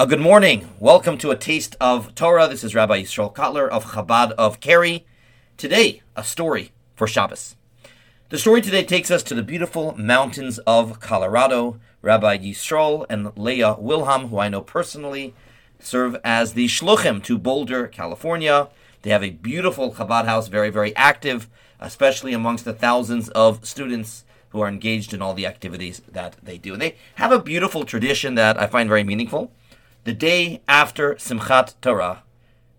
A good morning. Welcome to a taste of Torah. This is Rabbi Yisrael Cotlar of Chabad of Cary. Today, a story for Shabbos. The story today takes us to the beautiful mountains of Colorado. Rabbi Yisrael and Leah Wilhelm, who I know personally, serve as the shluchim to Boulder, California. They have a beautiful Chabad house, very, very active, especially amongst the thousands of students who are engaged in all the activities that they do. And they have a beautiful tradition that I find very meaningful the day after Simchat Torah,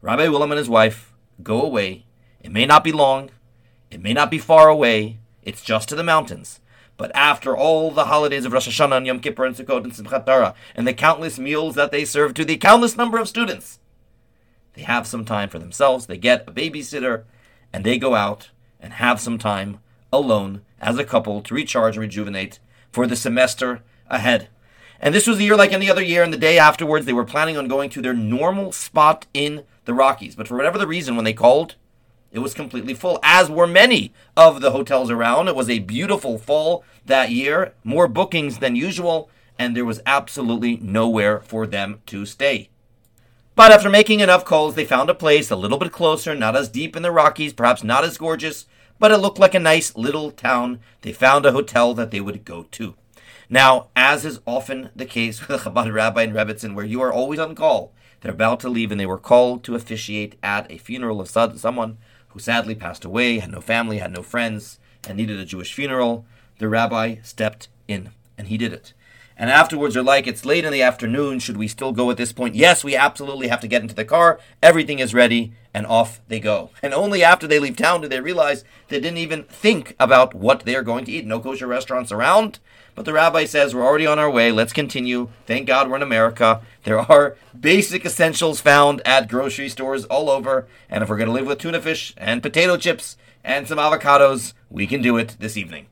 Rabbi Wilhelm and his wife go away. It may not be long, it may not be far away, it's just to the mountains. But after all the holidays of Rosh Hashanah and Yom Kippur and Sukkot and Simchat Torah and the countless meals that they serve to the countless number of students, they have some time for themselves. They get a babysitter and they go out and have some time alone as a couple to recharge and rejuvenate for the semester ahead. And this was a year like any other year, and the day afterwards, they were planning on going to their normal spot in the Rockies. But for whatever the reason, when they called, it was completely full, as were many of the hotels around. It was a beautiful fall that year, more bookings than usual, and there was absolutely nowhere for them to stay. But after making enough calls, they found a place a little bit closer, not as deep in the Rockies, perhaps not as gorgeous, but it looked like a nice little town. They found a hotel that they would go to. Now, as is often the case with a Chabad rabbi in Rebbetzin, where you are always on call, they're about to leave and they were called to officiate at a funeral of someone who sadly passed away, had no family, had no friends, and needed a Jewish funeral. The rabbi stepped in, and he did it. And afterwards, they're like, it's late in the afternoon. Should we still go at this point? Yes, we absolutely have to get into the car. Everything is ready, and off they go. And only after they leave town do they realize they didn't even think about what they're going to eat. No kosher restaurants around. But the rabbi says, we're already on our way. Let's continue. Thank God we're in America. There are basic essentials found at grocery stores all over. And if we're going to live with tuna fish and potato chips and some avocados, we can do it this evening.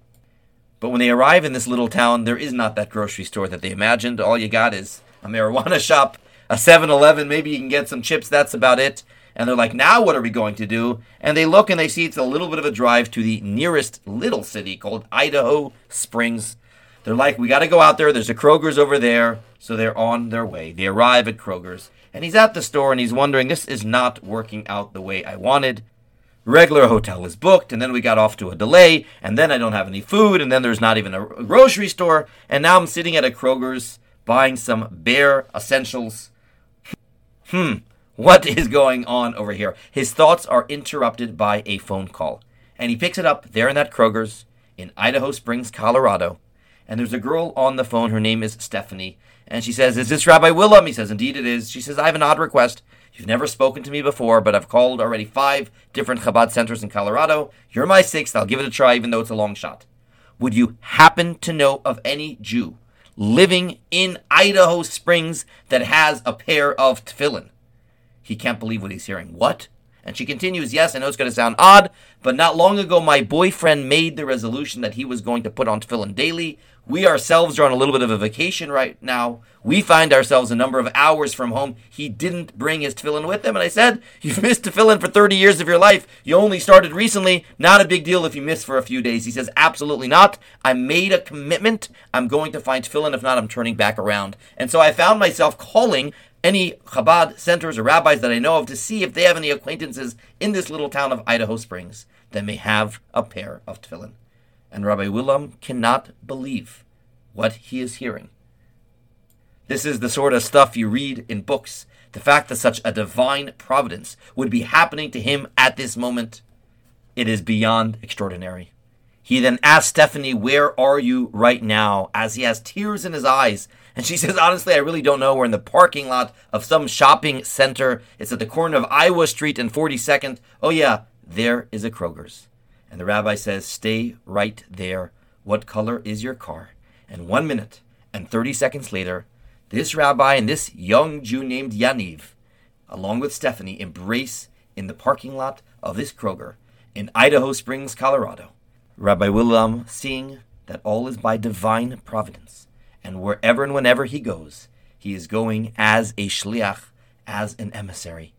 But when they arrive in this little town, there is not that grocery store that they imagined. All you got is a marijuana shop, a 7 Eleven, maybe you can get some chips, that's about it. And they're like, now what are we going to do? And they look and they see it's a little bit of a drive to the nearest little city called Idaho Springs. They're like, we got to go out there. There's a Kroger's over there. So they're on their way. They arrive at Kroger's. And he's at the store and he's wondering, this is not working out the way I wanted regular hotel is booked, and then we got off to a delay, and then I don't have any food, and then there's not even a grocery store, and now I'm sitting at a Kroger's buying some bare essentials. Hmm, what is going on over here? His thoughts are interrupted by a phone call, and he picks it up there in that Kroger's in Idaho Springs, Colorado. And there's a girl on the phone. Her name is Stephanie. And she says, Is this Rabbi Wilhelm? He says, Indeed it is. She says, I have an odd request. You've never spoken to me before, but I've called already five different Chabad centers in Colorado. You're my sixth. I'll give it a try, even though it's a long shot. Would you happen to know of any Jew living in Idaho Springs that has a pair of tefillin? He can't believe what he's hearing. What? And she continues, Yes, I know it's going to sound odd, but not long ago my boyfriend made the resolution that he was going to put on tefillin daily. We ourselves are on a little bit of a vacation right now. We find ourselves a number of hours from home. He didn't bring his tefillin with him. And I said, You've missed tefillin for 30 years of your life. You only started recently. Not a big deal if you miss for a few days. He says, Absolutely not. I made a commitment. I'm going to find tefillin. If not, I'm turning back around. And so I found myself calling any Chabad centers or rabbis that I know of to see if they have any acquaintances in this little town of Idaho Springs that may have a pair of tefillin and Rabbi Wilhelm cannot believe what he is hearing. This is the sort of stuff you read in books. The fact that such a divine providence would be happening to him at this moment, it is beyond extraordinary. He then asks Stephanie, Where are you right now? as he has tears in his eyes. And she says, Honestly, I really don't know. We're in the parking lot of some shopping center. It's at the corner of Iowa Street and 42nd. Oh, yeah, there is a Kroger's. And the rabbi says, Stay right there. What color is your car? And one minute and 30 seconds later, this rabbi and this young Jew named Yaniv, along with Stephanie, embrace in the parking lot of this Kroger in Idaho Springs, Colorado. Rabbi Wilhelm, seeing that all is by divine providence, and wherever and whenever he goes, he is going as a shliach, as an emissary.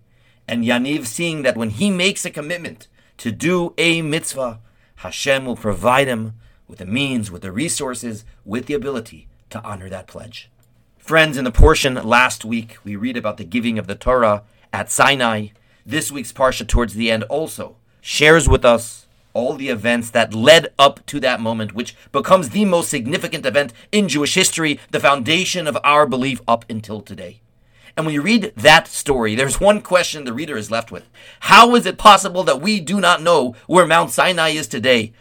And Yaniv, seeing that when he makes a commitment to do a mitzvah, Hashem will provide him with the means, with the resources, with the ability to honor that pledge. Friends, in the portion last week, we read about the giving of the Torah at Sinai. This week's Parsha, towards the end, also shares with us all the events that led up to that moment, which becomes the most significant event in Jewish history, the foundation of our belief up until today. And when you read that story, there's one question the reader is left with. How is it possible that we do not know where Mount Sinai is today?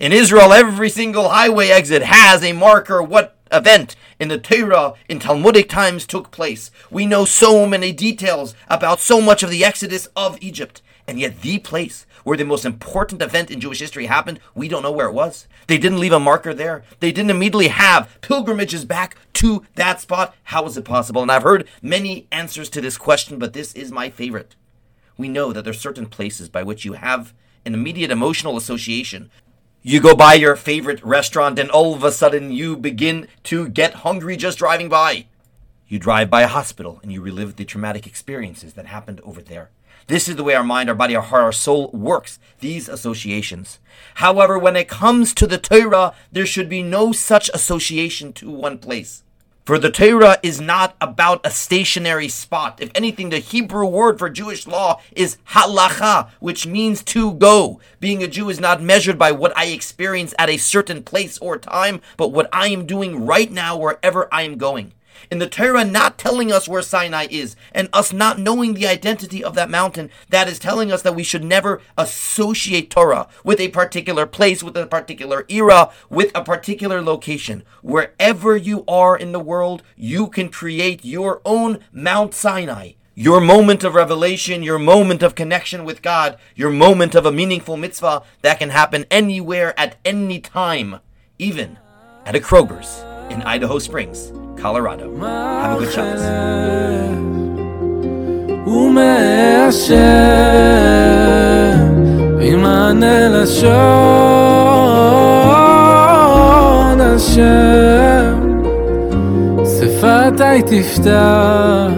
In Israel, every single highway exit has a marker what event in the Torah in Talmudic times took place. We know so many details about so much of the exodus of Egypt. And yet, the place where the most important event in Jewish history happened, we don't know where it was. They didn't leave a marker there. They didn't immediately have pilgrimages back to that spot. How is it possible? And I've heard many answers to this question, but this is my favorite. We know that there are certain places by which you have an immediate emotional association. You go by your favorite restaurant and all of a sudden you begin to get hungry just driving by. You drive by a hospital and you relive the traumatic experiences that happened over there. This is the way our mind, our body, our heart, our soul works, these associations. However, when it comes to the Torah, there should be no such association to one place. For the Torah is not about a stationary spot. If anything, the Hebrew word for Jewish law is halacha, which means to go. Being a Jew is not measured by what I experience at a certain place or time, but what I am doing right now wherever I am going in the Torah not telling us where Sinai is and us not knowing the identity of that mountain, that is telling us that we should never associate Torah with a particular place, with a particular era, with a particular location. Wherever you are in the world, you can create your own Mount Sinai. Your moment of revelation, your moment of connection with God, your moment of a meaningful mitzvah that can happen anywhere at any time, even at a Kroger's in Idaho Springs. Colorado. Have a good Shabbos. שפתי תפתח